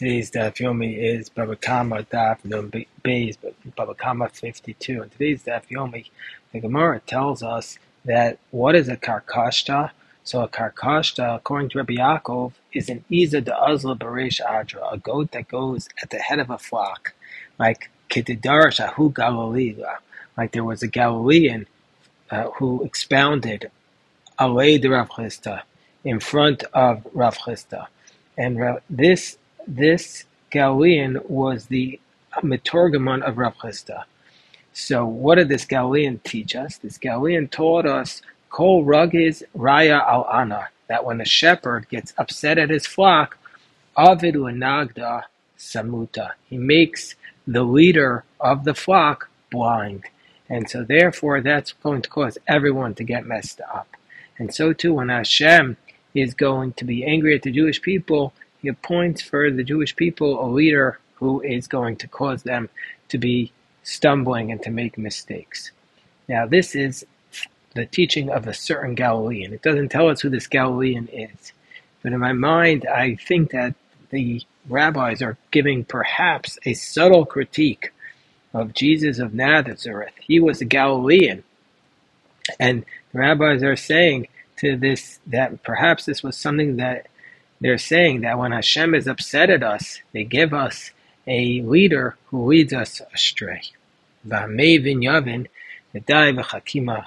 Today's Daf Yomi is Baba Kama Daf Nun Beis, Baba Kama 52. And today's Daf Yomi, the Gemara tells us that what is a karkashta? So a karkashta, according to Rabbi Yaakov, is an Iza de Azla Baresh Adra, a goat that goes at the head of a flock, like Ketidarash Ahu Galilee, like there was a Galilean uh, who expounded Alei de Rav Chisda in front of Rav Chisda. And this this Galilean was the Metorgamon of Rav Chisda. So what did this Galilean teach us? This Galilean taught us Kol Ragiz Raya Al Ana, that when a shepherd gets upset at his flock, Avid Nagda Samuta. He makes the leader of the flock blind. And so therefore that's going to cause everyone to get messed up. And so too when Hashem is going to be angry at the Jewish people, he appoints for the Jewish people a leader who is going to cause them to be stumbling and to make mistakes. Now, this is the teaching of a certain Galilean. It doesn't tell us who this Galilean is. But in my mind, I think that the rabbis are giving perhaps a subtle critique of Jesus of Nazareth. He was a Galilean. And the rabbis are saying to this that perhaps this was something that they're saying that when Hashem is upset at us, they give us a leader who leads us astray. V'hamei v'nyavin v'dai v'chakima